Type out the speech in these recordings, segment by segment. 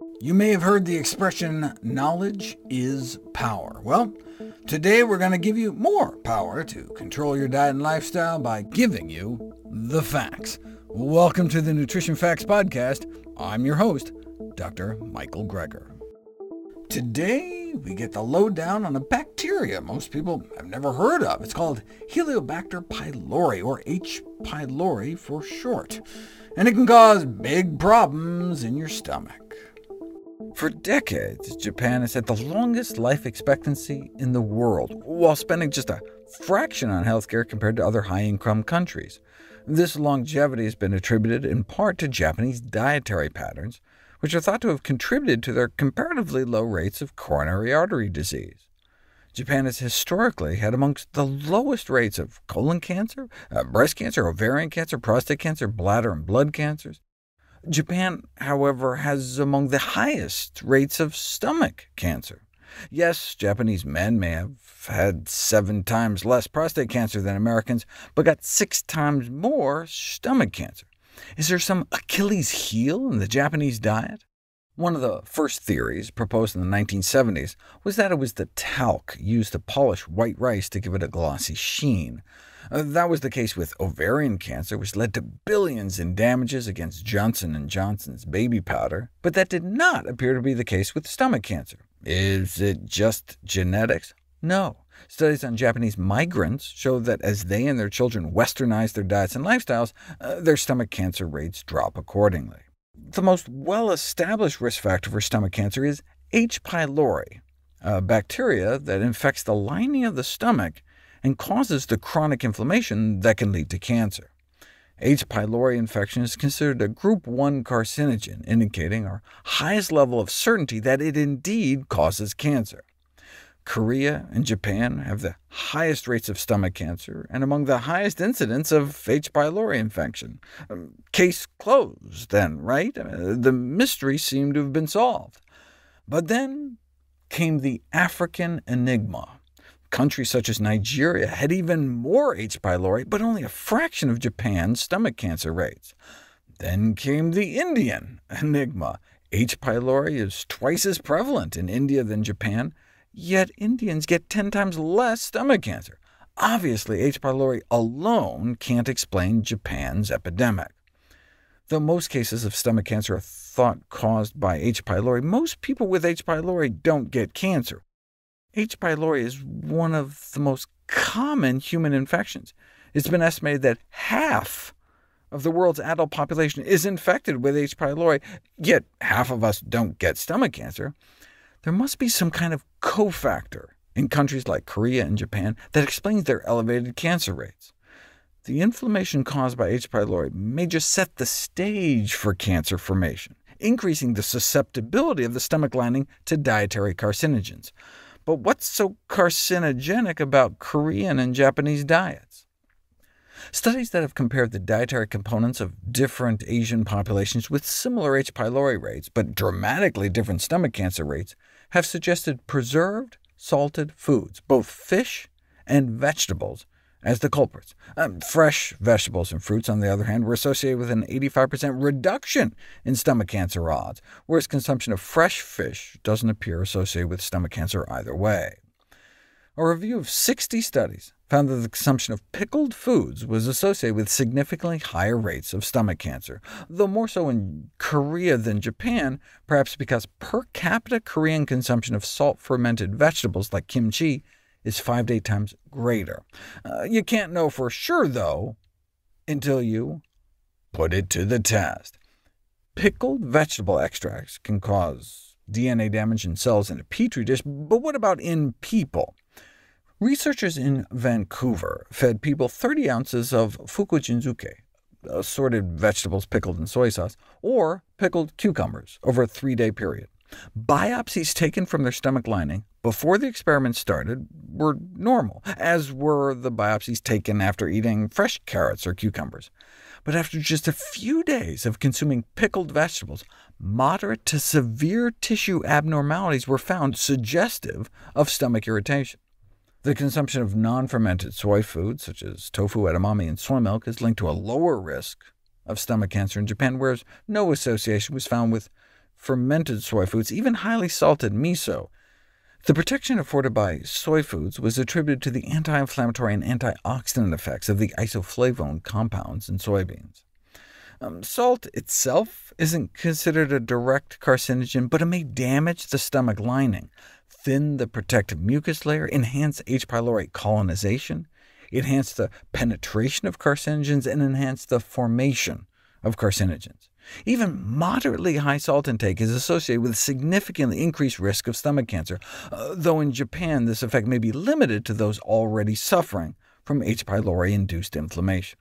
You may have heard the expression, knowledge is power. Well, today we're going to give you more power to control your diet and lifestyle by giving you the facts. Welcome to the Nutrition Facts Podcast. I'm your host, Dr. Michael Greger. Today, we get the lowdown on a bacteria most people have never heard of. It's called Helicobacter pylori, or H. pylori for short, and it can cause big problems in your stomach. For decades, Japan has had the longest life expectancy in the world, while spending just a fraction on healthcare compared to other high-income countries. This longevity has been attributed in part to Japanese dietary patterns, which are thought to have contributed to their comparatively low rates of coronary artery disease. Japan has historically had amongst the lowest rates of colon cancer, uh, breast cancer, ovarian cancer, prostate cancer, bladder and blood cancers, Japan, however, has among the highest rates of stomach cancer. Yes, Japanese men may have had seven times less prostate cancer than Americans, but got six times more stomach cancer. Is there some Achilles heel in the Japanese diet? One of the first theories, proposed in the 1970s, was that it was the talc used to polish white rice to give it a glossy sheen. Uh, that was the case with ovarian cancer, which led to billions in damages against Johnson & Johnson's baby powder, but that did not appear to be the case with stomach cancer. Is it just genetics? No. Studies on Japanese migrants show that as they and their children westernize their diets and lifestyles, uh, their stomach cancer rates drop accordingly. The most well-established risk factor for stomach cancer is H. pylori, a bacteria that infects the lining of the stomach and causes the chronic inflammation that can lead to cancer. H. pylori infection is considered a group 1 carcinogen, indicating our highest level of certainty that it indeed causes cancer. Korea and Japan have the highest rates of stomach cancer, and among the highest incidence of H. pylori infection. Um, case closed, then, right? Uh, the mystery seemed to have been solved. But then came the African enigma. Countries such as Nigeria had even more H. pylori, but only a fraction of Japan's stomach cancer rates. Then came the Indian enigma. H. pylori is twice as prevalent in India than Japan, yet Indians get 10 times less stomach cancer. Obviously, H. pylori alone can't explain Japan's epidemic. Though most cases of stomach cancer are thought caused by H. pylori, most people with H. pylori don't get cancer. H. pylori is one of the most common human infections. It's been estimated that half of the world's adult population is infected with H. pylori, yet half of us don't get stomach cancer. There must be some kind of cofactor in countries like Korea and Japan that explains their elevated cancer rates. The inflammation caused by H. pylori may just set the stage for cancer formation, increasing the susceptibility of the stomach lining to dietary carcinogens. But what's so carcinogenic about Korean and Japanese diets? Studies that have compared the dietary components of different Asian populations with similar H. pylori rates, but dramatically different stomach cancer rates, have suggested preserved, salted foods, both fish and vegetables, as the culprits. Um, fresh vegetables and fruits, on the other hand, were associated with an 85% reduction in stomach cancer odds, whereas consumption of fresh fish doesn't appear associated with stomach cancer either way. A review of 60 studies found that the consumption of pickled foods was associated with significantly higher rates of stomach cancer, though more so in Korea than Japan, perhaps because per capita Korean consumption of salt-fermented vegetables like kimchi is 5 to 8 times greater. Uh, you can't know for sure, though, until you put it to the test. Pickled vegetable extracts can cause DNA damage in cells in a petri dish, but what about in people? Researchers in Vancouver fed people 30 ounces of fukujinzuke, assorted vegetables pickled in soy sauce, or pickled cucumbers over a three-day period. Biopsies taken from their stomach lining before the experiment started were normal, as were the biopsies taken after eating fresh carrots or cucumbers. But after just a few days of consuming pickled vegetables, moderate to severe tissue abnormalities were found suggestive of stomach irritation. The consumption of non-fermented soy foods, such as tofu, edamame, and soy milk, is linked to a lower risk of stomach cancer in Japan, whereas no association was found with fermented soy foods, even highly salted miso. The protection afforded by soy foods was attributed to the anti-inflammatory and antioxidant effects of the isoflavone compounds in soybeans. Um, salt itself isn't considered a direct carcinogen, but it may damage the stomach lining, thin the protective mucus layer, enhance H. pylori colonization, enhance the penetration of carcinogens, and enhance the formation of carcinogens. Even moderately high salt intake is associated with significantly increased risk of stomach cancer, uh, though in Japan this effect may be limited to those already suffering from H. pylori-induced inflammation.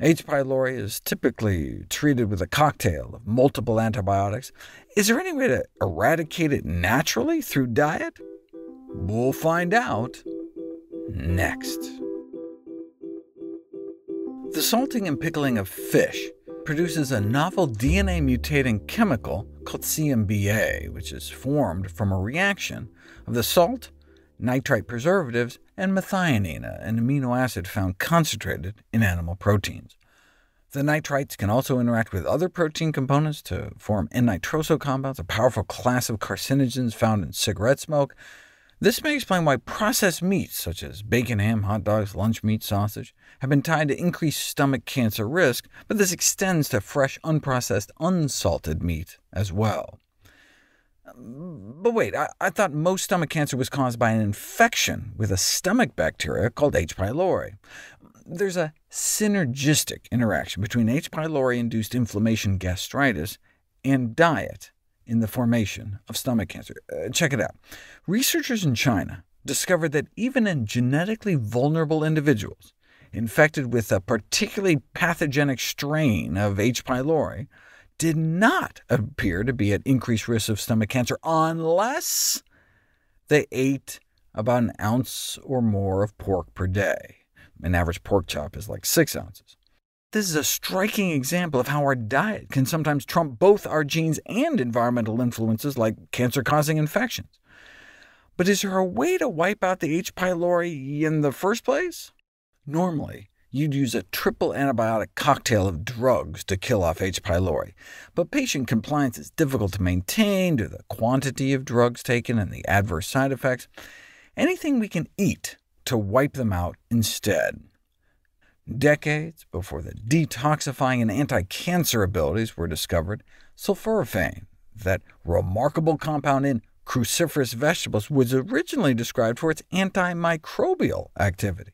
H. pylori is typically treated with a cocktail of multiple antibiotics. Is there any way to eradicate it naturally through diet? We'll find out next. The salting and pickling of fish produces a novel DNA mutating chemical called CMBA, which is formed from a reaction of the salt, nitrite preservatives, and methionine, an amino acid found concentrated in animal proteins. The nitrites can also interact with other protein components to form N-nitroso compounds, a powerful class of carcinogens found in cigarette smoke, this may explain why processed meats, such as bacon, ham, hot dogs, lunch meat, sausage, have been tied to increased stomach cancer risk, but this extends to fresh, unprocessed, unsalted meat as well. But wait, I, I, thought most stomach cancer was caused by an infection with a stomach bacteria called H. pylori. There's a synergistic interaction between H. pylori-induced inflammation gastritis and diet in the formation of stomach cancer. Uh, check it out. Researchers in China discovered that even in genetically vulnerable individuals infected with a particularly pathogenic strain of H. pylori did not appear to be at increased risk of stomach cancer unless they ate about an ounce or more of pork per day. An average pork chop is like 6 ounces. This is a striking example of how our diet can sometimes trump both our genes and environmental influences like cancer-causing infections. But is there a way to wipe out the H. pylori in the first place? Normally, you'd use a triple antibiotic cocktail of drugs to kill off H. pylori, but patient compliance is difficult to maintain due to the quantity of drugs taken and the adverse side effects. Anything we can eat to wipe them out instead. Decades before the detoxifying and anti-cancer abilities were discovered, sulforaphane, that remarkable compound in cruciferous vegetables, was originally described for its antimicrobial activity.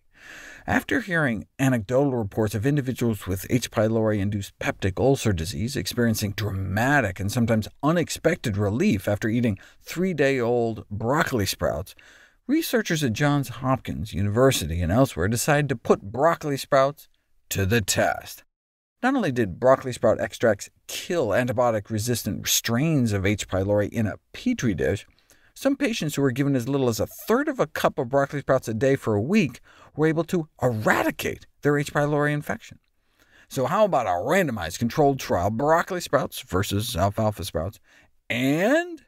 After hearing anecdotal reports of individuals with H. pylori-induced peptic ulcer disease experiencing dramatic and sometimes unexpected relief after eating three-day-old broccoli sprouts, researchers at Johns Hopkins University and elsewhere decided to put broccoli sprouts to the test. Not only did broccoli sprout extracts kill antibiotic-resistant strains of H. pylori in a petri dish, some patients who were given as little as a third of a cup of broccoli sprouts a day for a week were able to eradicate their H. pylori infection. So how about a randomized controlled trial, broccoli sprouts versus alfalfa sprouts, and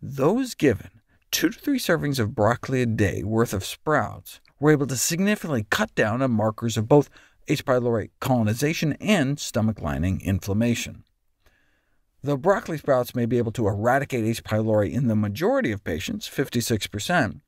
those given two to three servings of broccoli a day worth of sprouts were able to significantly cut down on markers of both H. pylori colonization and stomach lining inflammation. Though broccoli sprouts may be able to eradicate H. pylori in the majority of patients, 56%,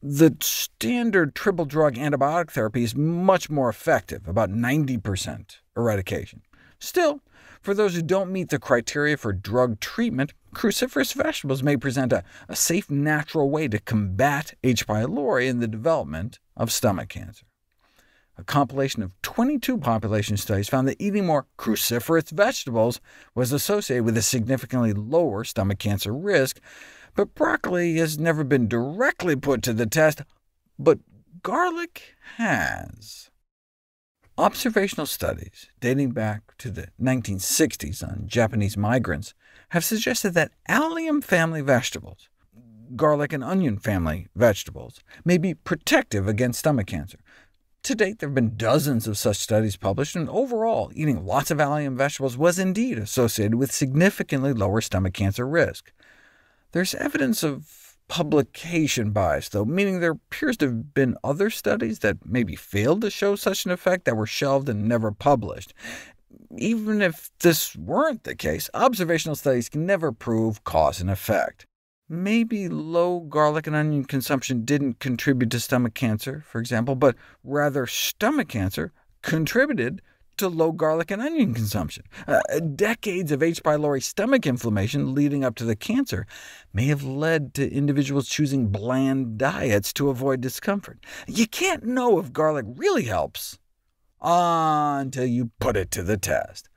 the standard triple drug antibiotic therapy is much more effective, about 90% eradication. Still, for those who don't meet the criteria for drug treatment, cruciferous vegetables may present a, a safe, natural way to combat H. pylori in the development of stomach cancer. A compilation of 22 population studies found that eating more cruciferous vegetables was associated with a significantly lower stomach cancer risk, but broccoli has never been directly put to the test, but garlic has. Observational studies dating back to the 1960s on Japanese migrants have suggested that allium family vegetables, garlic and onion family vegetables, may be protective against stomach cancer. To date, there have been dozens of such studies published, and overall, eating lots of allium vegetables was indeed associated with significantly lower stomach cancer risk. There's evidence of publication bias, though, meaning there appears to have been other studies that maybe failed to show such an effect that were shelved and never published. even if this weren't the case, observational studies can never prove cause and effect. Maybe low garlic and onion consumption didn't contribute to stomach cancer, for example, but rather stomach cancer contributed to low garlic and onion consumption. Uh, decades of H. pylori stomach inflammation leading up to the cancer may have led to individuals choosing bland diets to avoid discomfort. You can't know if garlic really helps until you put it to the test.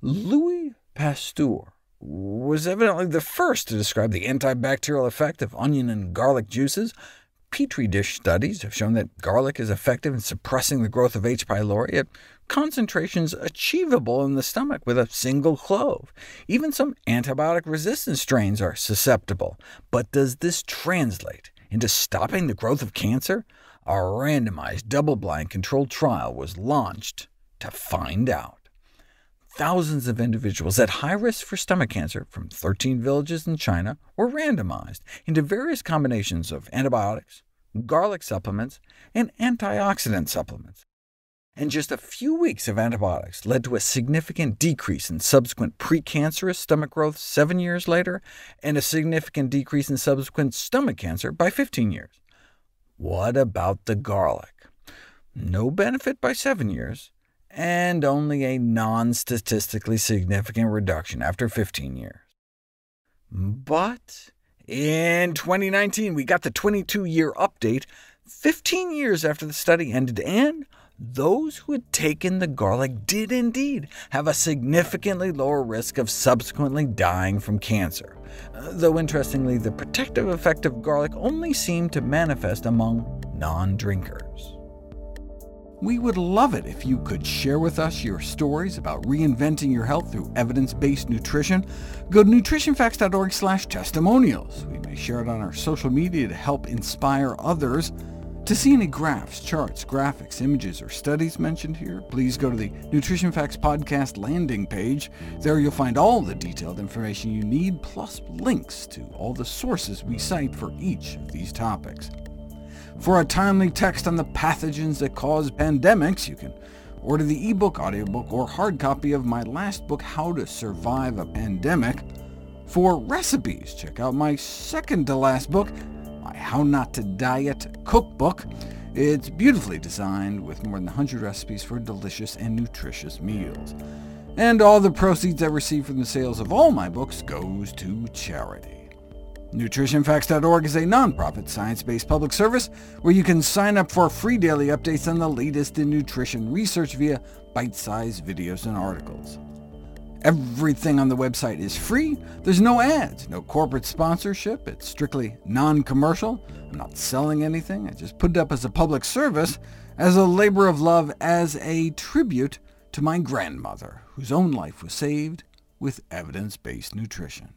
Louis Pasteur was evidently the first to describe the antibacterial effect of onion and garlic juices. Petri dish studies have shown that garlic is effective in suppressing the growth of H. pylori at concentrations achievable in the stomach with a single clove. Even some antibiotic-resistant strains are susceptible. But does this translate into stopping the growth of cancer? A randomized, double-blind controlled trial was launched to find out. Thousands of individuals at high risk for stomach cancer from 13 villages in China were randomized into various combinations of antibiotics, garlic supplements, and antioxidant supplements. And just a few weeks of antibiotics led to a significant decrease in subsequent precancerous stomach growth seven years later, and a significant decrease in subsequent stomach cancer by 15 years. What about the garlic? No benefit by seven years, and only a non-statistically significant reduction after 15 years. But in 2019, we got the 22-year update, 15 years after the study ended, and those who had taken the garlic did indeed have a significantly lower risk of subsequently dying from cancer, uh, though interestingly, the protective effect of garlic only seemed to manifest among non-drinkers. We would love it if you could share with us your stories about reinventing your health through evidence-based nutrition. Go to nutritionfacts.org/testimonials. We may share it on our social media to help inspire others. To see any graphs, charts, graphics, images, or studies mentioned here, please go to the Nutrition Facts Podcast landing page. There you'll find all the detailed information you need, plus links to all the sources we cite for each of these topics. For a timely text on the pathogens that cause pandemics, you can order the ebook, audiobook, or hard copy of my last book, How to Survive a Pandemic. For recipes, check out my second-to-last book, How Not to Diet cookbook. It's beautifully designed with more than 100 recipes for delicious and nutritious meals. And all the proceeds I receive from the sales of all my books goes to charity. NutritionFacts.org is a nonprofit, science-based public service where you can sign up for free daily updates on the latest in nutrition research via bite-sized videos and articles. Everything on the website is free. There's no ads, no corporate sponsorship. It's strictly non-commercial. I'm not selling anything. I just put it up as a public service, as a labor of love, as a tribute to my grandmother, whose own life was saved with evidence-based nutrition.